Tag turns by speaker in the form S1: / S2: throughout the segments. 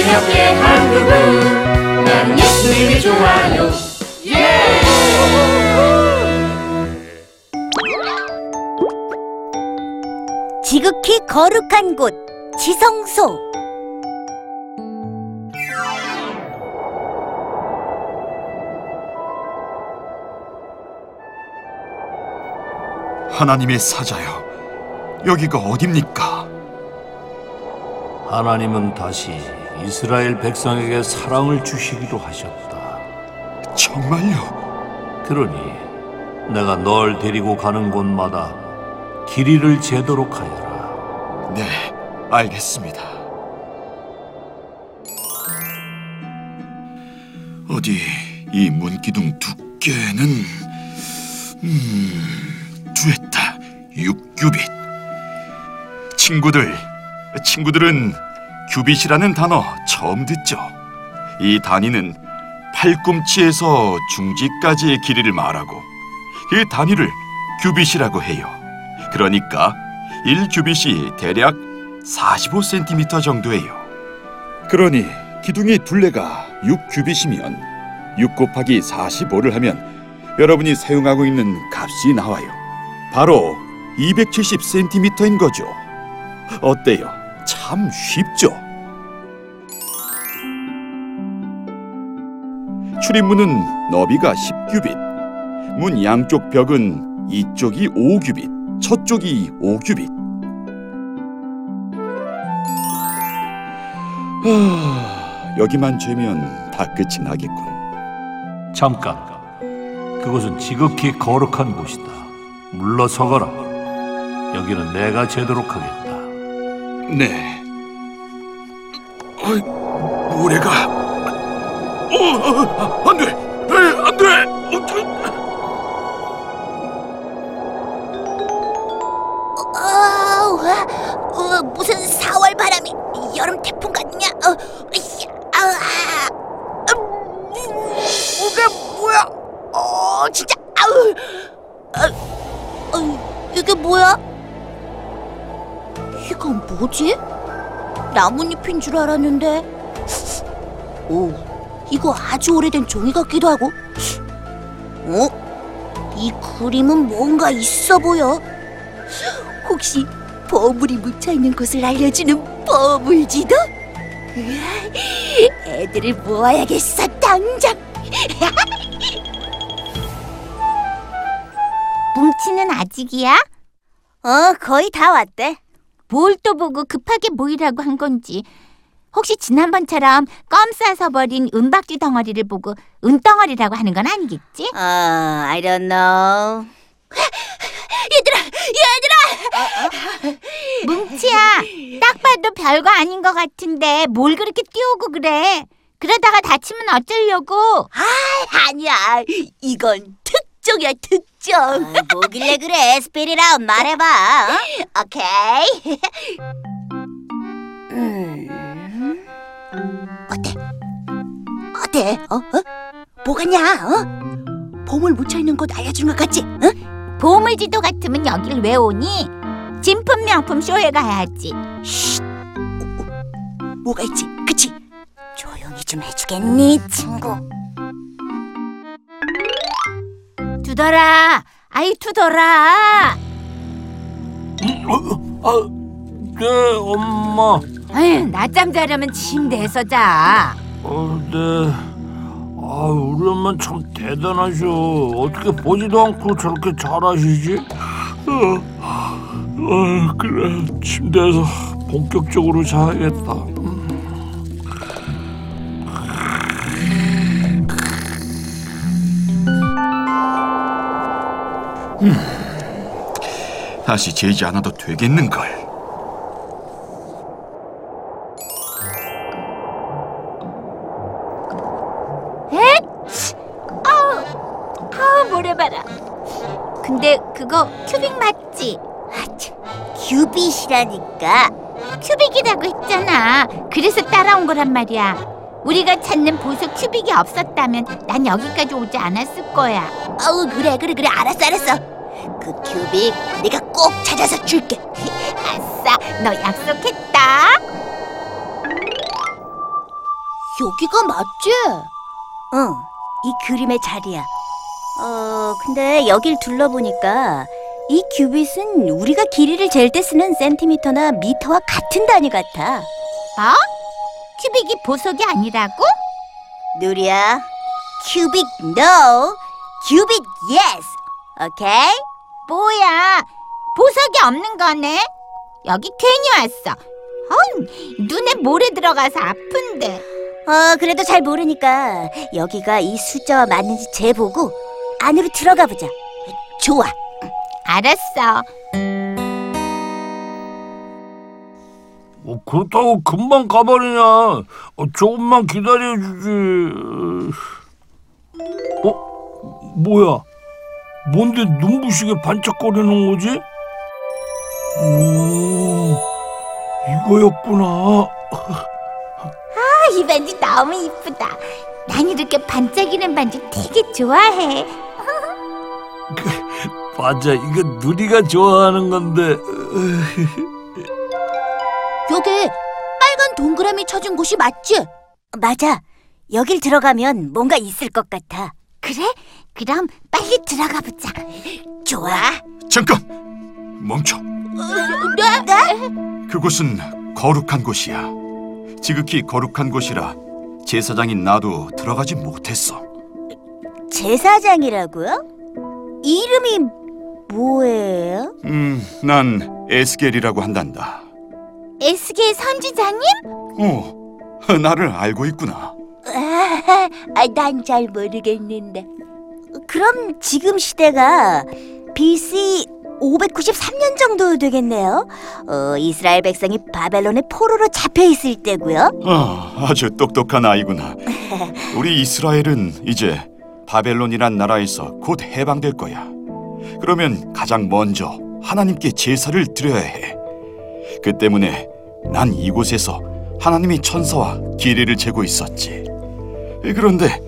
S1: 함께 한국은 나는 예수님이 좋아요 예!
S2: 지극히 거룩한 곳 지성소
S3: 하나님의 사자여, 여기가 어딥니까?
S4: 하나님은 다시 이스라엘 백성에게 사랑을 주시기로 하셨다.
S3: 정말요?
S4: 그러니 내가 널 데리고 가는 곳마다 길이를 재도록 하여라.
S3: 네, 알겠습니다. 어디 이 문기둥 두께는 음, 두했다. 6규빗. 친구들, 친구들은 규빗이라는 단어 처음 듣죠? 이 단위는 팔꿈치에서 중지까지의 길이를 말하고 그 단위를 규빗이라고 해요. 그러니까 1규빗이 대략 45cm 정도예요. 그러니 기둥의 둘레가 6규빗이면 6 곱하기 45를 하면 여러분이 사용하고 있는 값이 나와요. 바로 270cm인 거죠. 어때요? 참 쉽죠? 출입문은 너비가 10규빗, 문 양쪽 벽은 이쪽이 5규빗, 저쪽이 5규빗. 아, 여기만 죄면 다 끝이 나겠군.
S4: 잠깐. 그곳은 지극히 거룩한 곳이다. 물러서거라. 여기는 내가 재도록 하겠다.
S3: 네. 모래가. 어, 어, 안 돼!
S2: 나뭇잎인 줄 알았는데 오 이거 아주 오래된 종이 같기도 하고 어? 이 그림은 뭔가 있어 보여 혹시 보물이 묻혀 있는 곳을 알려주는 보물지도? 으아, 애들을 모아야겠어 당장.
S5: 뭉치는 아직이야?
S2: 어 거의 다 왔대.
S5: 뭘 또 보고 급하게 모이라고 한 건지. 혹시 지난번처럼 껌 싸서 버린 은박지 덩어리를 보고 은덩어리라고 하는 건 아니겠지?
S2: 어 I don't know. 얘들아 얘들아.
S5: 뭉치야, 딱 봐도 별거 아닌 것 같은데 뭘 그렇게 뛰어오고 그래? 그러다가 다치면 어쩌려고?
S2: 아, 아니야 이건 특 종이야 특종. 뭐길래 그래 스피리라 말해봐. 어? 오케이. 음. 어때? 어때? 어? 어? 뭐가냐? 어? 보물 묻혀 있는 곳 알려주는 것 같지? 어?
S5: 보물 지도 같으면 여길 왜 오니? 진품 명품 쇼에 가야지.
S2: 뭐가 있지? 그치? 조용히 좀 해주겠니, 친구?
S5: 두더라, 아이 두더라.
S4: 아, 네, 엄마.
S5: 아유, 낮잠 자려면 침대에서 자.
S4: 어, 네. 아, 우리 엄마 참 대단하셔. 어떻게 보지도 않고 저렇게 잘하시지? 어, 어, 그래. 침대에서 본격적으로 자야겠다.
S3: 다시 재지 않아도 되겠는걸.
S5: 아, 모래봐라. 근데 그거 큐빅 맞지?
S2: 큐빗이라니까.
S5: 큐빅이라고 했잖아. 그래서 따라온 거란 말이야. 우리가 찾는 보석 큐빅이 없었다면 난 여기까지 오지 않았을 거야.
S2: 어우 그래 그래 그래 알았어 알았어. 그 큐빅 내가 꼭 찾아서 줄게.
S5: 아싸, 너 약속했다.
S6: 여기가 맞지?
S2: 응, 이 그림의 자리야. 어, 근데 여길 둘러보니까 이 큐빗은 우리가 길이를 잴 때 쓰는 센티미터나 미터와 같은 단위 같아.
S5: 뭐? 큐빅이 보석이 아니라고?
S2: 누리야, 큐빅 no, 큐빅 yes. 오케이?
S5: 뭐야? 보석이 없는 거네? 여기 괜히 왔어. 어, 눈에 모래 들어가서 아픈데.
S2: 어, 그래도 잘 모르니까 여기가 이 숫자와 맞는지 재보고 안으로 들어가 보자.
S6: 좋아.
S5: 알았어.
S4: 어, 그렇다고 금방 가버리냐? 어, 조금만 기다려주지. 어? 뭐야? 뭔데 눈부시게 반짝거리는 거지? 오, 이거였구나.
S5: 아, 이 반지 너무 이쁘다. 난 이렇게 반짝이는 반지 되게 좋아해.
S4: 맞아, 이거 누리가 좋아하는 건데.
S6: 여기 빨간 동그라미 쳐진 곳이 맞지?
S2: 맞아. 여길 들어가면 뭔가 있을 것 같아.
S5: 그래? 그럼 빨리 들어가 보자.
S6: 좋아.
S3: 잠깐 멈춰.
S6: 네?
S3: 그곳은 거룩한 곳이야. 지극히 거룩한 곳이라 제사장인 나도 들어가지 못했어.
S2: 제사장이라고요? 이름이 뭐예요?
S3: 음, 난 에스겔이라고 한단다.
S5: 에스겔 선지자님?
S3: 어, 나를 알고 있구나.
S6: 아, 난 잘 모르겠는데.
S2: 그럼 지금 시대가 BC 593년 정도 되겠네요. 어, 이스라엘 백성이 바벨론의 포로로 잡혀 있을 때고요.
S3: 아, 아주 똑똑한 아이구나. 우리 이스라엘은 이제 바벨론이란 나라에서 곧 해방될 거야. 그러면 가장 먼저 하나님께 제사를 드려야 해. 그 때문에 난 이곳에서 하나님의 천사와 길이를 재고 있었지. 그런데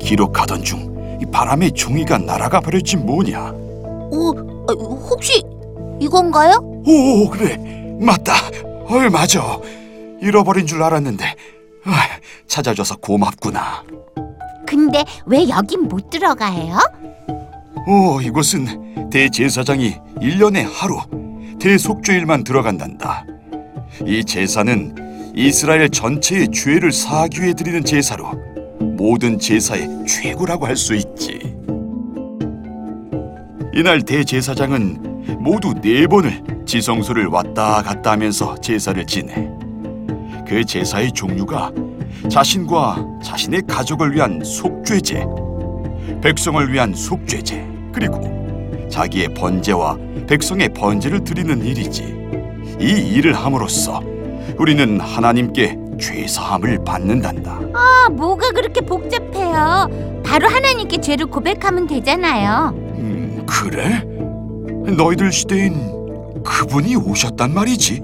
S3: 기록하던 중 이 바람의 종이가 날아가 버렸지 뭐냐.
S6: 어, 어, 혹시 이건가요?
S3: 오 그래 맞다. 어 맞아. 잃어버린 줄 알았는데 아, 찾아줘서 고맙구나.
S5: 근데 왜 여긴 못 들어가요?
S3: 오, 이곳은 대제사장이 일년에 하루 대속죄일만 들어간단다. 이 제사는 이스라엘 전체의 죄를 사하기 위해 드리는 제사로 모든 제사의 최고라고 할 수 있지. 이날 대제사장은 모두 네 번을 지성소를 왔다 갔다 하면서 제사를 지내. 그 제사의 종류가 자신과 자신의 가족을 위한 속죄제, 백성을 위한 속죄제 그리고 자기의 번제와 백성의 번제를 드리는 일이지. 이 일을 함으로써 우리는 하나님께 죄 사함을 받는단다.
S5: 아, 뭐가 그렇게 복잡해요? 바로 하나님께 죄를 고백하면 되잖아요.
S3: 음, 그래? 너희들 시대엔 그분이 오셨단 말이지.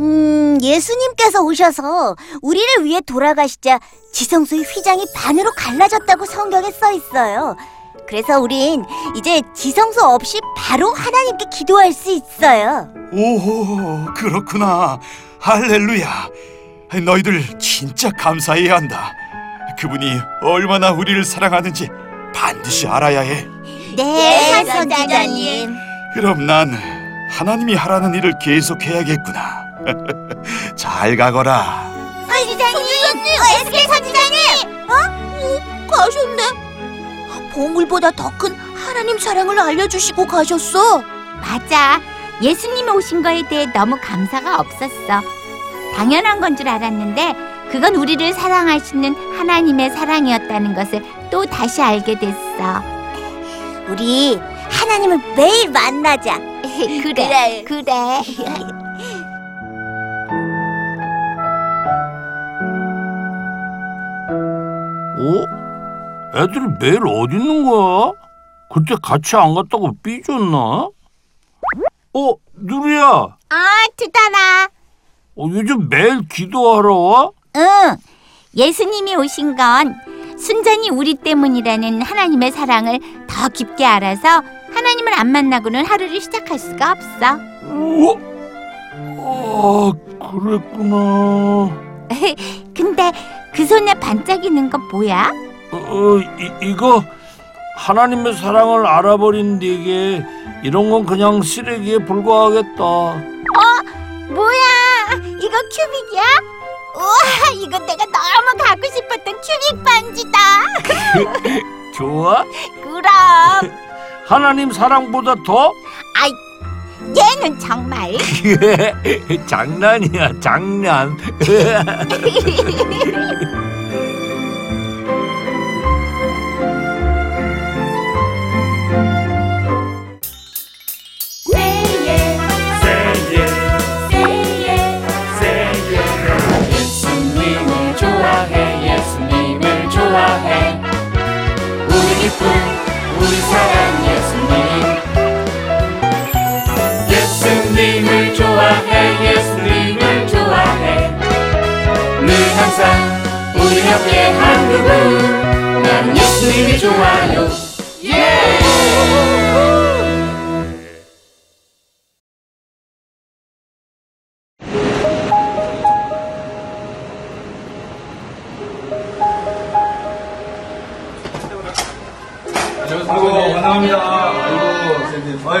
S2: 음, 예수님께서 오셔서 우리를 위해 돌아가시자 지성소의 휘장이 반으로 갈라졌다고 성경에 써 있어요. 그래서 우린 이제 지성소 없이 바로 하나님께 기도할 수 있어요.
S3: 오, 그렇구나. 할렐루야. 너희들 진짜 감사해야 한다. 그분이 얼마나 우리를 사랑하는지 반드시 알아야 해.
S5: 네,
S2: 선지자님.
S3: 그럼 난 하나님이 하라는 일을 계속해야겠구나. 잘 가거라.
S5: 선지자님, 에스겔 선지자님.
S6: 어? 가셨네. 보물보다 더 큰 하나님 사랑을 알려주시고 가셨어.
S5: 맞아. 예수님이 오신 거에 대해 너무 감사가 없었어. 당연한 건 줄 알았는데 그건 우리를 사랑하시는 하나님의 사랑이었다는 것을 또 다시 알게 됐어.
S2: 우리 하나님을 매일 만나자.
S5: 그래, 그래.
S4: 어? 애들이 매일 어디 있는 거야? 그때 같이 안 갔다고 삐졌나? 어, 누리야.
S5: 아, 두달아.
S4: 어, 요즘 매일 기도하러 와?
S5: 응. 예수님이 오신 건 순전히 우리 때문이라는 하나님의 사랑을 더 깊게 알아서 하나님을 안 만나고는 하루를 시작할 수가 없어.
S4: 우와. 아, 그랬구나.
S5: 근데 그 손에 반짝이는 거 뭐야?
S4: 어, 어, 이, 이거 하나님의 사랑을 알아버린 네게 이런 건 그냥 쓰레기에 불과하겠다.
S5: 뭐야? 이거 큐빅이야? 우와, 이거 내가 너무 갖고 싶었던 큐빅 반지다.
S4: 좋아?
S5: 그럼
S4: 하나님 사랑보다 더?
S5: 아이 얘는 정말
S4: 장난이야, 장난.
S1: 우리 옆에 한 그분 나는 예수님이 좋아요 예!
S7: 아이고 반갑습니다. 아이고 선생님. 아이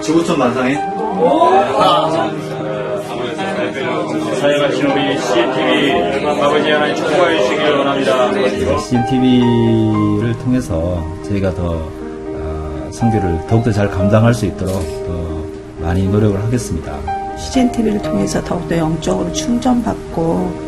S7: 지구촌 만상에
S8: 사역하신 우리 CNTV 아버지 하나님 축복해 주시길 원합니다.
S9: CNTV를 통해서 저희가 더 아, 선교를 더욱더 잘 감당할 수 있도록 더 많이 노력을 하겠습니다.
S10: CGN TV를 통해서 더욱더 영적으로 충전받고 아,